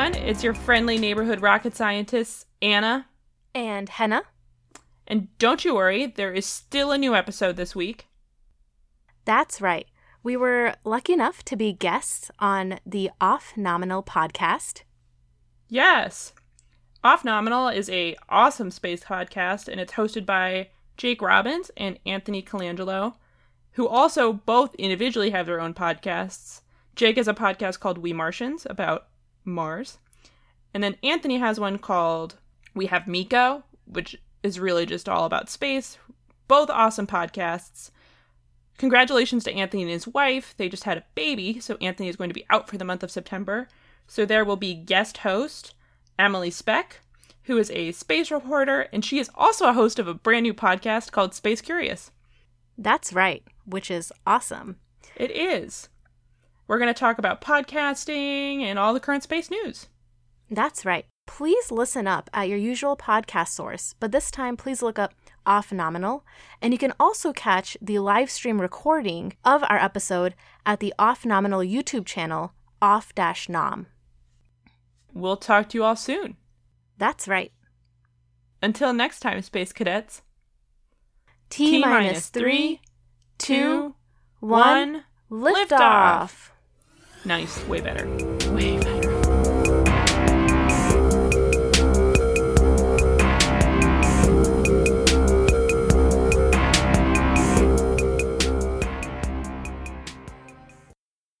It's your friendly neighborhood rocket scientists, Anna. And Henna. And don't you worry, there is still a new episode this week. That's right. We were lucky enough to be guests on the Off Nominal podcast. Yes. Off Nominal is a awesome space podcast and it's hosted by Jake Robbins and Anthony Colangelo, who also both individually have their own podcasts. Jake has a podcast called We Martians about Mars. And then Anthony has one called We Have MECO, which is really just all about space. Both awesome podcasts. Congratulations to Anthony and his wife. They just had a baby, so Anthony is going to be out for the month of September. So there will be guest host Emily Speck, who is a space reporter, and she is also a host of a brand new podcast called Space Curious. That's right, which is awesome. It is. We're going to talk about podcasting and all the current space news. That's right. Please listen up at your usual podcast source, but this time please look up Off Nominal, and you can also catch the live stream recording of our episode at the Off Nominal YouTube channel, Off Nom. We'll talk to you all soon. That's right. Until next time, Space Cadets. T minus three, two, one, lift off. Nice. Way better. Way better.